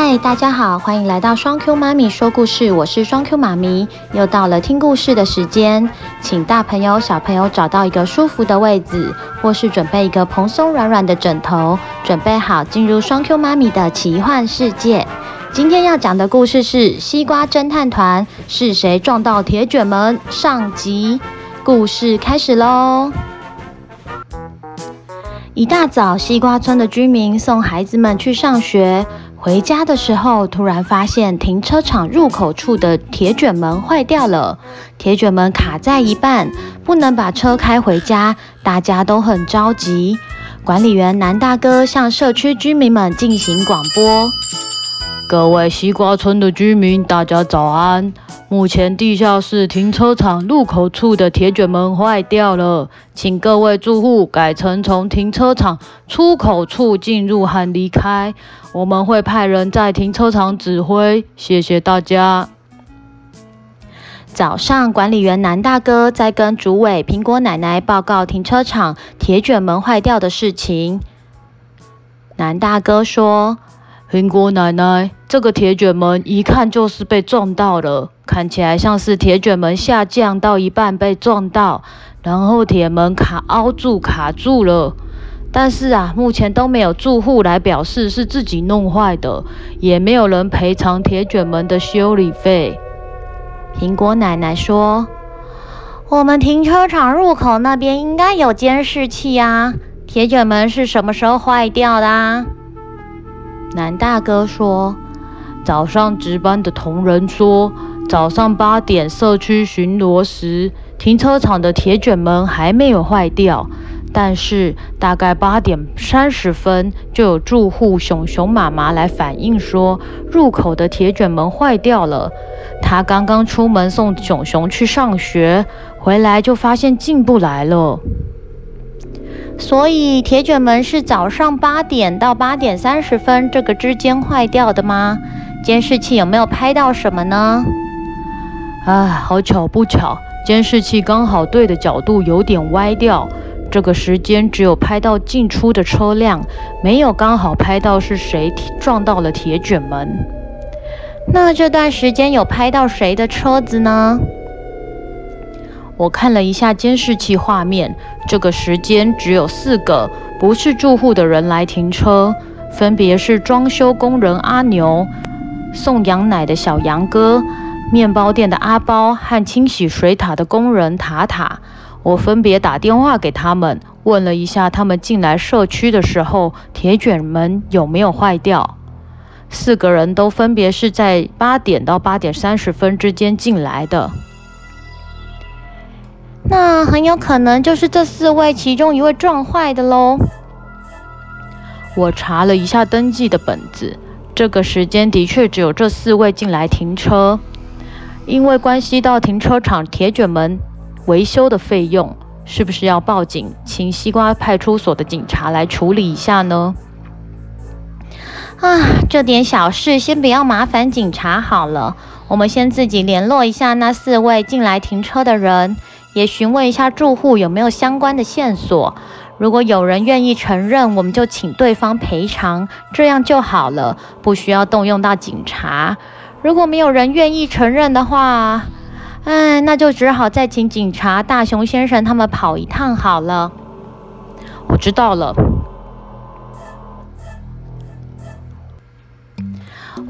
嗨，大家好，欢迎来到双 Q 妈咪说故事，我是双 Q 妈咪，又到了听故事的时间，请大朋友小朋友找到一个舒服的位置，或是准备一个蓬松软软的枕头，准备好进入双 Q 妈咪的奇幻世界。今天要讲的故事是《西瓜侦探团》，是谁撞到铁卷门？上集，故事开始喽。一大早，西瓜村的居民送孩子们去上学。回家的时候，突然发现停车场入口处的铁卷门坏掉了，铁卷门卡在一半，不能把车开回家，大家都很着急。管理员南大哥向社区居民们进行广播：“各位西瓜村的居民，大家早安。”目前地下室停车场入口处的铁卷门坏掉了，请各位住户改成从停车场出口处进入和离开。我们会派人在停车场指挥，谢谢大家。早上，管理员南大哥在跟主委苹果奶奶报告停车场铁卷门坏掉的事情。南大哥说：“苹果奶奶，这个铁卷门一看就是被撞到了。”看起来像是铁卷门下降到一半被撞到，然后铁门卡凹住卡住了。但是啊，目前都没有住户来表示是自己弄坏的，也没有人赔偿铁卷门的修理费。苹果奶奶说：“我们停车场入口那边应该有监视器啊，铁卷门是什么时候坏掉的啊？”南大哥说：“早上值班的同仁说。”早上八点，社区巡逻时，停车场的铁卷门还没有坏掉。但是大概八点三十分，就有住户熊熊妈妈来反映说，入口的铁卷门坏掉了。他刚刚出门送熊熊去上学，回来就发现进不来了。所以铁卷门是早上八点到八点三十分这个之间坏掉的吗？监视器有没有拍到什么呢？啊，好巧不巧，监视器刚好对的角度有点歪掉。这个时间只有拍到进出的车辆，没有刚好拍到是谁撞到了铁卷门。那这段时间有拍到谁的车子呢？我看了一下监视器画面，这个时间只有四个不是住户的人来停车，分别是装修工人阿牛、送羊奶的小杨哥。面包店的阿包和清洗水塔的工人塔塔，我分别打电话给他们，问了一下他们进来社区的时候，铁卷门有没有坏掉。四个人都分别是在八点到八点三十分之间进来的。那很有可能就是这四位其中一位撞坏的喽。我查了一下登记的本子，这个时间的确只有这四位进来停车。因为关系到停车场铁卷门维修的费用，是不是要报警，请西瓜派出所的警察来处理一下呢？啊，这点小事先不要麻烦警察好了，我们先自己联络一下那四位进来停车的人，也询问一下住户有没有相关的线索。如果有人愿意承认，我们就请对方赔偿，这样就好了，不需要动用到警察。如果没有人愿意承认的话，哎，那就只好再请警察大熊先生他们跑一趟好了。我知道了。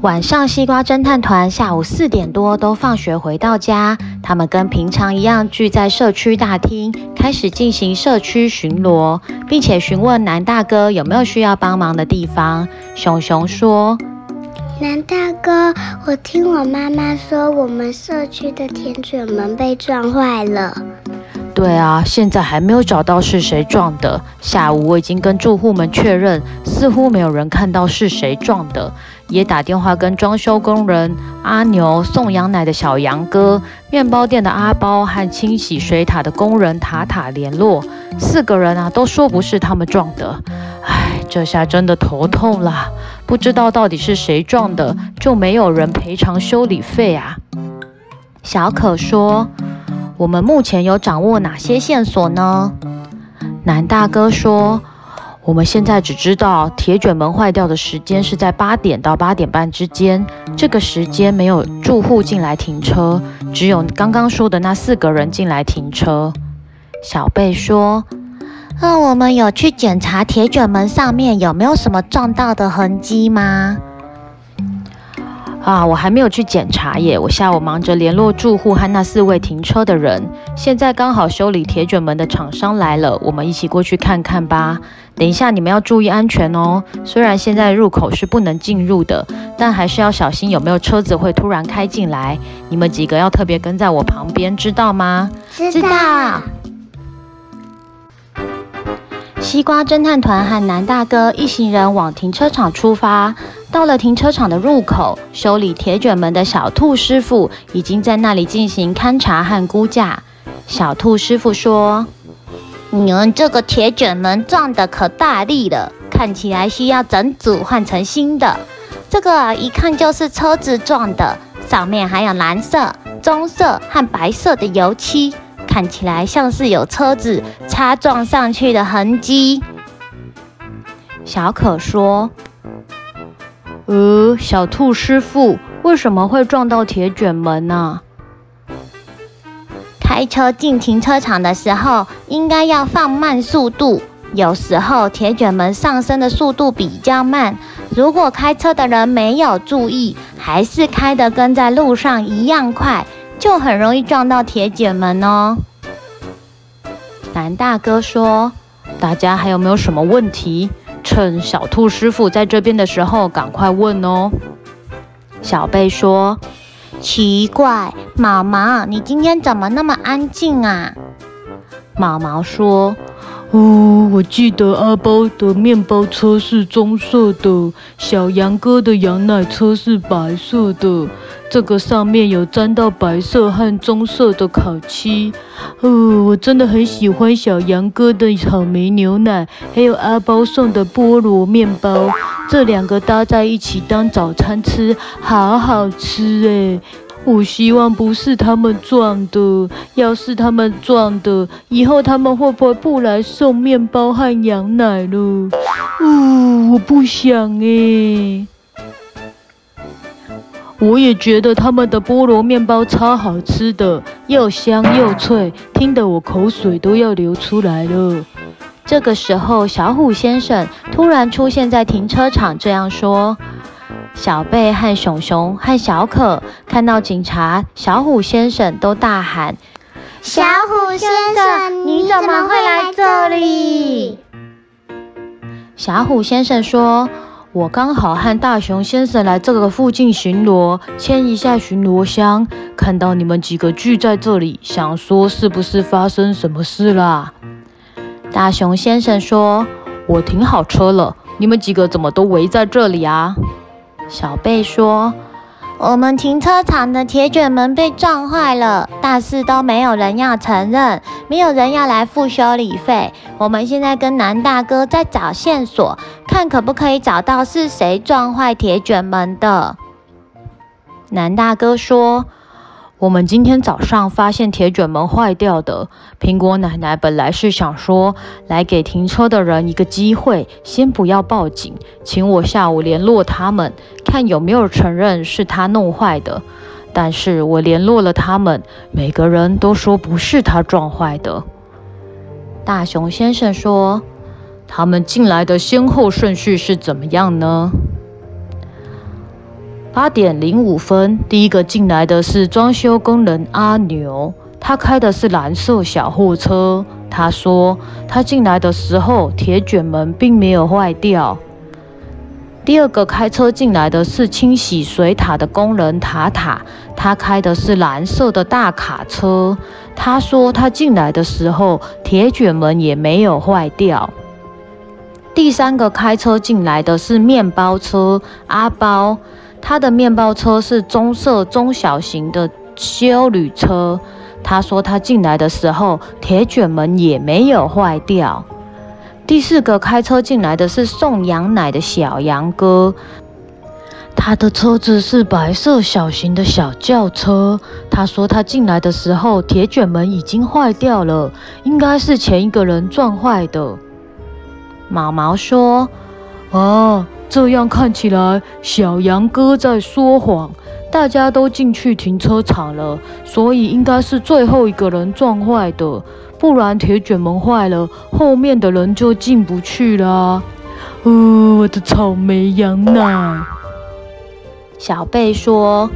晚上，西瓜侦探团下午四点多都放学回到家，他们跟平常一样聚在社区大厅，开始进行社区巡逻，并且询问南大哥有没有需要帮忙的地方。熊熊说。南大哥，我听我妈妈说，我们社区的铁卷门被撞坏了。对啊，现在还没有找到是谁撞的。下午我已经跟住户们确认，似乎没有人看到是谁撞的。也打电话跟装修工人阿牛、送羊奶的小杨哥、面包店的阿包和清洗水塔的工人塔塔联络。四个人啊，都说不是他们撞的。唉，这下真的头痛了。不知道到底是谁撞的，就没有人赔偿修理费啊。小可说：“我们目前有掌握哪些线索呢？”南大哥说：“我们现在只知道铁卷门坏掉的时间是在八点到八点半之间，这个时间没有住户进来停车，只有刚刚说的那四个人进来停车。小贝说：“那、呃、我们有去检查铁卷门上面有没有什么撞到的痕迹吗？”啊，我还没有去检查耶。我下午忙着联络住户和那四位停车的人，现在刚好修理铁卷门的厂商来了，我们一起过去看看吧。等一下你们要注意安全哦。虽然现在入口是不能进入的，但还是要小心有没有车子会突然开进来。你们几个要特别跟在我旁边，知道吗？知道。西瓜侦探团和南大哥一行人往停车场出发。到了停车场的入口，修理铁卷门的小兔师傅已经在那里进行勘察和估价。小兔师傅说：“你们这个铁卷门撞得可大力了，看起来需要整组换成新的。这个一看就是车子撞的，上面还有蓝色、棕色和白色的油漆，看起来像是有车子擦撞上去的痕迹。”小可说。呃，小兔师傅，为什么会撞到铁卷门呢？开车进停车场的时候，应该要放慢速度。有时候铁卷门上升的速度比较慢，如果开车的人没有注意，还是开得跟在路上一样快，就很容易撞到铁卷门哦。南大哥说：“大家还有没有什么问题？”趁小兔师傅在这边的时候，赶快问哦。小贝说：“奇怪，毛毛，你今天怎么那么安静啊？”毛毛说：“哦，我记得阿包的面包车是棕色的，小杨哥的羊奶车是白色的。”这个上面有沾到白色和棕色的烤漆，哦，我真的很喜欢小杨哥的草莓牛奶，还有阿包送的菠萝面包，这两个搭在一起当早餐吃，好好吃哎！我希望不是他们撞的，要是他们撞的，以后他们会不会不来送面包和羊奶了？哦，我不想哎。我也觉得他们的菠萝面包超好吃的，又香又脆，听得我口水都要流出来了。这个时候，小虎先生突然出现在停车场，这样说：“小贝和熊熊和小可看到警察，小虎先生都大喊：‘小虎先生，你怎么会来这里？’小虎先生说。”我刚好和大熊先生来这个附近巡逻，牵一下巡逻箱，看到你们几个聚在这里，想说是不是发生什么事啦？大熊先生说：“我停好车了，你们几个怎么都围在这里啊？”小贝说。我们停车场的铁卷门被撞坏了，但是都没有人要承认，没有人要来付修理费。我们现在跟南大哥在找线索，看可不可以找到是谁撞坏铁卷门的。南大哥说。我们今天早上发现铁卷门坏掉的。苹果奶奶本来是想说，来给停车的人一个机会，先不要报警，请我下午联络他们，看有没有承认是他弄坏的。但是我联络了他们，每个人都说不是他撞坏的。大熊先生说，他们进来的先后顺序是怎么样呢？八点零五分，第一个进来的是装修工人阿牛，他开的是蓝色小货车。他说他进来的时候，铁卷门并没有坏掉。第二个开车进来的是清洗水塔的工人塔塔，他开的是蓝色的大卡车。他说他进来的时候，铁卷门也没有坏掉。第三个开车进来的是面包车阿包。他的面包车是棕色中小型的休旅车。他说他进来的时候，铁卷门也没有坏掉。第四个开车进来的是送羊奶的小杨哥，他的车子是白色小型的小轿车。他说他进来的时候，铁卷门已经坏掉了，应该是前一个人撞坏的。毛毛说：“啊，这样看起来小羊哥在说谎。大家都进去停车场了，所以应该是最后一个人撞坏的。不然铁卷门坏了，后面的人就进不去了。”哦，我的草莓羊奶。小贝说：“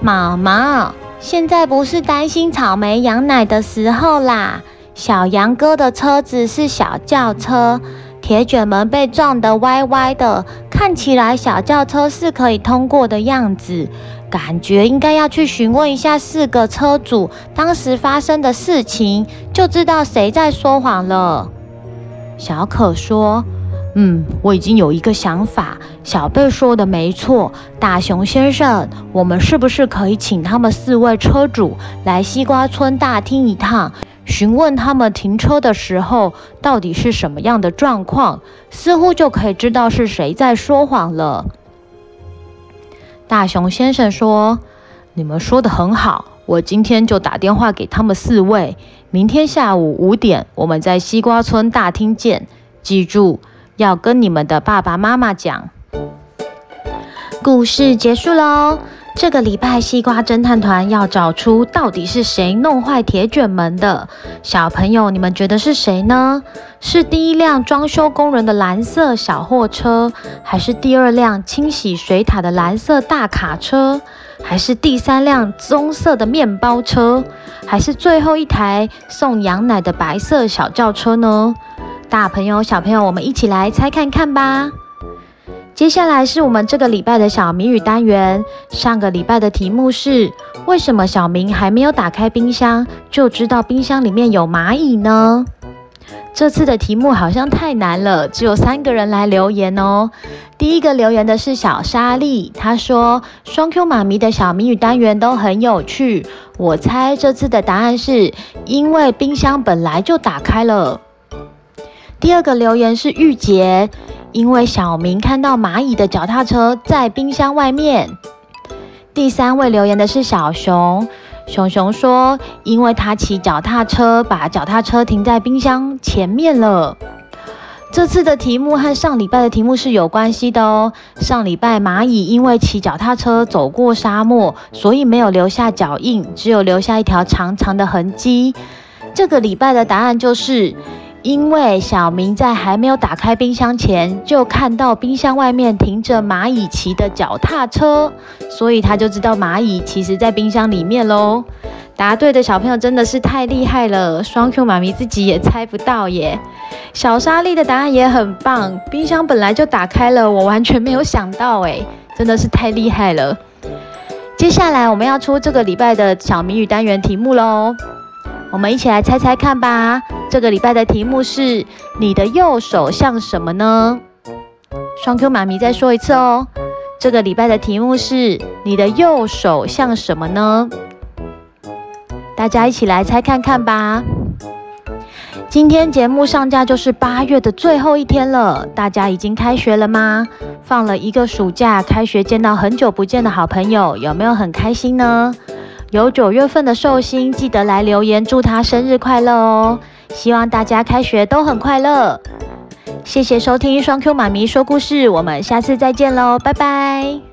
毛毛，现在不是担心草莓羊奶的时候啦。小羊哥的车子是小轿车。”铁卷门被撞得歪歪的，看起来小轿车是可以通过的样子，感觉应该要去询问一下四个车主当时发生的事情，就知道谁在说谎了。小可说：“嗯，我已经有一个想法。小贝说的没错，大熊先生，我们是不是可以请他们四位车主来西瓜村大厅一趟？”询问他们停车的时候到底是什么样的状况，似乎就可以知道是谁在说谎了。大熊先生说：“你们说得很好，我今天就打电话给他们四位，明天下午五点我们在西瓜村大厅见。记住，要跟你们的爸爸妈妈讲。”故事结束喽。这个礼拜，西瓜侦探团要找出到底是谁弄坏铁卷门的。小朋友，你们觉得是谁呢？是第一辆装修工人的蓝色小货车，还是第二辆清洗水塔的蓝色大卡车，还是第三辆棕色的面包车，还是最后一台送羊奶的白色小轿车呢？大朋友、小朋友，我们一起来猜看看吧。接下来是我们这个礼拜的小谜语单元。上个礼拜的题目是：为什么小明还没有打开冰箱，就知道冰箱里面有蚂蚁呢？这次的题目好像太难了，只有三个人来留言哦。第一个留言的是小莎莉，她说：“双 Q 妈咪的小谜语单元都很有趣。”我猜这次的答案是因为冰箱本来就打开了。第二个留言是玉洁。因为小明看到蚂蚁的脚踏车在冰箱外面。第三位留言的是小熊，熊熊说，因为他骑脚踏车把脚踏车停在冰箱前面了。这次的题目和上礼拜的题目是有关系的哦。上礼拜蚂蚁因为骑脚踏车走过沙漠，所以没有留下脚印，只有留下一条长长的痕迹。这个礼拜的答案就是。因为小明在还没有打开冰箱前，就看到冰箱外面停着蚂蚁骑的脚踏车，所以他就知道蚂蚁其实在冰箱里面喽。答对的小朋友真的是太厉害了，双 Q 妈咪自己也猜不到耶。小莎莉的答案也很棒，冰箱本来就打开了，我完全没有想到诶，真的是太厉害了。接下来我们要出这个礼拜的小谜语单元题目喽。我们一起来猜猜看吧。这个礼拜的题目是：你的右手像什么呢？双 Q 妈咪再说一次哦。这个礼拜的题目是：你的右手像什么呢？大家一起来猜看看吧。今天节目上架就是八月的最后一天了。大家已经开学了吗？放了一个暑假，开学见到很久不见的好朋友，有没有很开心呢？有九月份的寿星，记得来留言祝他生日快乐哦！希望大家开学都很快乐。谢谢收听双 Q 妈咪说故事，我们下次再见喽，拜拜。